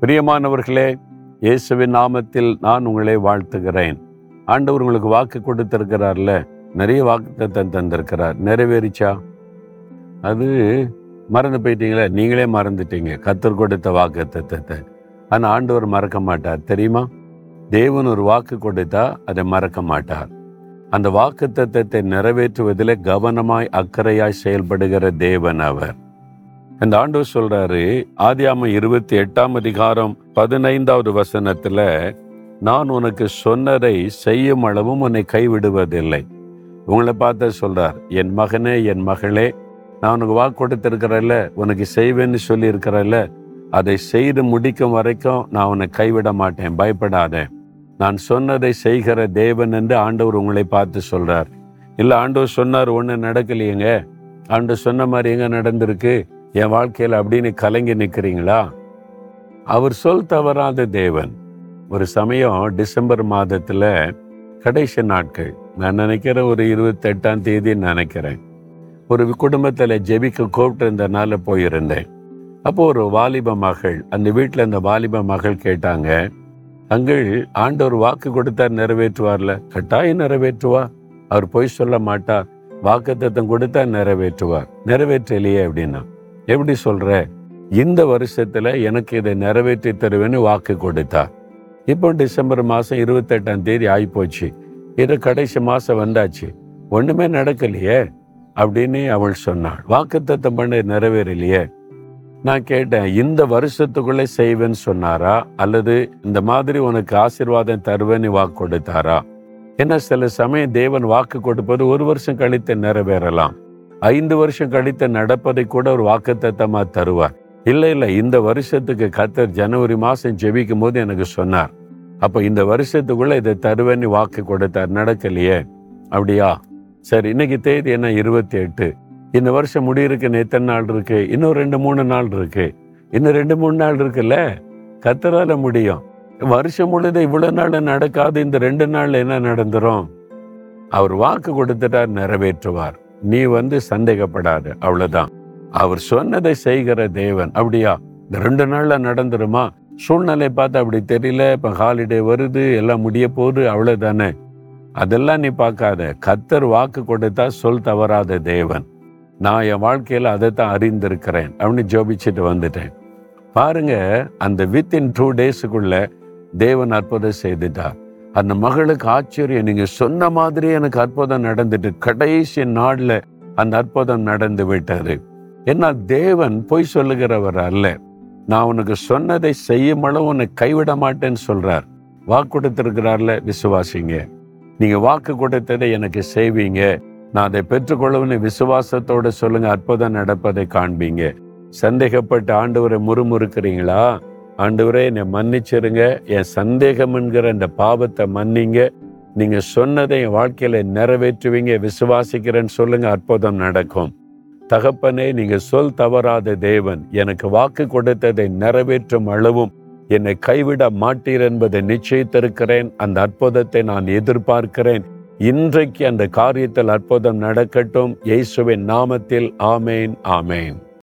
பிரியமானவர்களே இயேசுவின் நாமத்தில் நான் உங்களை வாழ்த்துகிறேன். ஆண்டவர் உங்களுக்கு வாக்கு கொடுத்திருக்கிறார்ல? நிறைய வாக்கு தந்திருக்கிறார். நிறைவேறிச்சா? அது மறந்து போயிட்டீங்களே? நீங்களே மறந்துட்டீங்க. கத்தர் கொடுத்த வாக்கு தத்தத்தை ஆனால் ஆண்டவர் மறக்க மாட்டார். தெரியுமா? தேவன் ஒரு வாக்கு கொடுத்தா அதை மறக்க மாட்டார். அந்த வாக்கு தத்தத்தை நிறைவேற்றுவதில் கவனமாய் அக்கறையாய் செயல்படுகிற தேவன் அவர். இந்த ஆண்டவர் சொல்றாரு ஆதியாம இருபத்தி எட்டாம் அதிகாரம் பதினைந்தாவது வசனத்துல நான் உனக்கு சொன்னதை செய்யும் அளவும் உன்னை கைவிடுவதில்லை. உங்களை பார்த்து சொல்றார் என் மகனே என் மகளே நான் உனக்கு வாக்கு கொடுத்திருக்கிறல்ல உனக்கு செய்வேன்னு சொல்லி இருக்கிறல்ல அதை செய்து முடிக்கும் வரைக்கும் நான் உன்னை கைவிட மாட்டேன் பயப்படாத. நான் சொன்னதை செய்கிற தேவன் என்று ஆண்டவர் உங்களை பார்த்து சொல்றார். இல்லை ஆண்டவர் சொன்னார் ஒன்று நடக்கலையேங்க. ஆண்டவர் சொன்ன மாதிரி எங்க நடந்திருக்கு? என் வாழ்க்கையில் அப்படின்னு கலங்கி நிற்கிறீங்களா அவர் சொல் தவறாத தேவன். ஒரு சமயம் டிசம்பர் மாதத்தில் கடைசி நாட்கள் நான் நினைக்கிறேன் ஒரு இருபத்தெட்டாம் தேதி நினைக்கிறேன். ஒரு குடும்பத்தில் ஜெபிக்க கூப்பிட்டு இருந்தனால போயிருந்தேன். அப்போ ஒரு வாலிப மகள் அந்த வீட்டில் அந்த வாலிப மகள் கேட்டாங்க அங்கள் ஆண்டவர் வாக்கு கொடுத்தார் நிறைவேற்றுவார்ல? கட்டாயம் நிறைவேற்றுவா? அவர் பொய் சொல்ல மாட்டார் வாக்குத்தத்தம் கொடுத்தா நிறைவேற்றுவார். நிறைவேற்றலையே அப்படின்னா. எப்படி சொல்ற? இந்த வருஷத்துல எனக்கு இதை நிறைவேற்றி தருவேன்னு வாக்கு கொடுத்தார் இப்போ டிசம்பர் மாசம் இருபத்தெட்டாம் தேதி ஆயிப்போச்சு. இது கடைசி மாசம் வந்தாச்சு. ஒண்ணுமே நடக்கலையே? அப்படின்னு அவள் சொன்னாள். வாக்குத்தத்தம் பண்ண நிறைவேறலையே? நான் கேட்டேன் இந்த வருஷத்துக்குள்ளே செய்வேன்னு சொன்னாரா? அல்லது இந்த மாதிரி உனக்கு ஆசீர்வாதம் தருவேன்னு வாக்கு கொடுத்தாரா? ஏன்னா சில சமயம் தேவன் வாக்கு கொடுப்பது ஒரு வருஷம் கழித்து நிறைவேறலாம். ஐந்து வருஷம் கழித்து நடப்பதை கூட ஒரு வாக்குத்தத்தமா தருவார். இல்லை இல்லை இந்த வருஷத்துக்கு கத்தர் ஜனவரி மாதம் ஜெபிக்கும் போது எனக்கு சொன்னார். அப்போ இந்த வருஷத்துக்குள்ளே இதை தருவேன்னு வாக்கு கொடுத்தார். நடக்கலையே. அப்படியா? சரி இன்னைக்கு தேதி என்ன? இருபத்தி எட்டு இந்த வருஷம் முடியிருக்கு எத்தனை நாள் இருக்கு? இன்னும் ரெண்டு மூணு நாள் இருக்கு. இன்னும் ரெண்டு மூணு நாள் இருக்குல்ல? கத்தரால முடியும். வருஷம் முழுது இவ்வளவு நாள் நடக்காது. இந்த ரெண்டு நாள்ல என்ன நடந்துரும்? அவர் வாக்கு கொடுத்துட்டார் நிறைவேற்றுவார். நீ வந்து சந்தேகப்படாத அவ்வளவுதான். அவர் சொன்னதை செய்கிற தேவன் அப்படியா? இந்த ரெண்டு நாள்ல நடந்துருமா? சூழ்நிலை பார்த்து அப்படி தெரியல இப்ப ஹாலிடே வருது எல்லாம் முடிய போகுது அவ்வளவுதானே? அதெல்லாம் நீ பார்க்காத. கத்தர் வாக்கு கொடுத்தா சொல் தவறாத தேவன். நான் என் வாழ்க்கையில அதை தான் அறிந்திருக்கிறேன் அப்படின்னு ஜோபிச்சுட்டு வந்துட்டேன். பாருங்க அந்த வித்தின் டூ டேஸுக்குள்ள தேவன் அற்புதம் செய்துட்டார். அந்த மகளுக்கு ஆச்சரியம். நீங்க சொன்ன மாதிரி எனக்கு அற்புதம் நடந்துட்டு கடைசி நாள்ல அந்த அற்புதம் நடந்து விட்டாரு ஏன்னா தேவன் பொய் சொல்லுகிறவர் அல்ல. நான் உனக்கு சொன்னதை செய்யும் அளவு உன்னை கைவிட மாட்டேன்னு சொல்றார். வாக்கு கொடுத்திருக்கிறார்ல விசுவாசிங்க. நீங்க வாக்கு கொடுத்ததை எனக்கு செய்வீங்க. நான் அதை பெற்றுக்கொள்ளவுன்னு விசுவாசத்தோட சொல்லுங்க அற்புதம் நடப்பதை காண்பீங்க. சந்தேகப்பட்டு ஆண்டவரை முறுமுறுக்கிறீங்களா? ஆண்டவரே என்னை மன்னிச்சிருங்க. என் சந்தேகம் என்கிற இந்த பாவத்தை மன்னிங்க. நீங்க சொன்னதை என் வாழ்க்கையில நிறைவேற்றுவீங்க. விசுவாசிக்கிறேன்னு சொல்லுங்க அற்புதம் நடக்கும். தகப்பனே நீங்க சொல் தவறாத தேவன். எனக்கு வாக்கு கொடுத்ததை நிறைவேற்றும் அளவும் என்னை கைவிட மாட்டீர் என்பதை நிச்சயித்திருக்கிறேன். அந்த அற்புதத்தை நான் எதிர்பார்க்கிறேன். இன்றைக்கு அந்த காரியத்தில் அற்புதம் நடக்கட்டும். இயேசுவின் நாமத்தில் ஆமேன் ஆமேன்.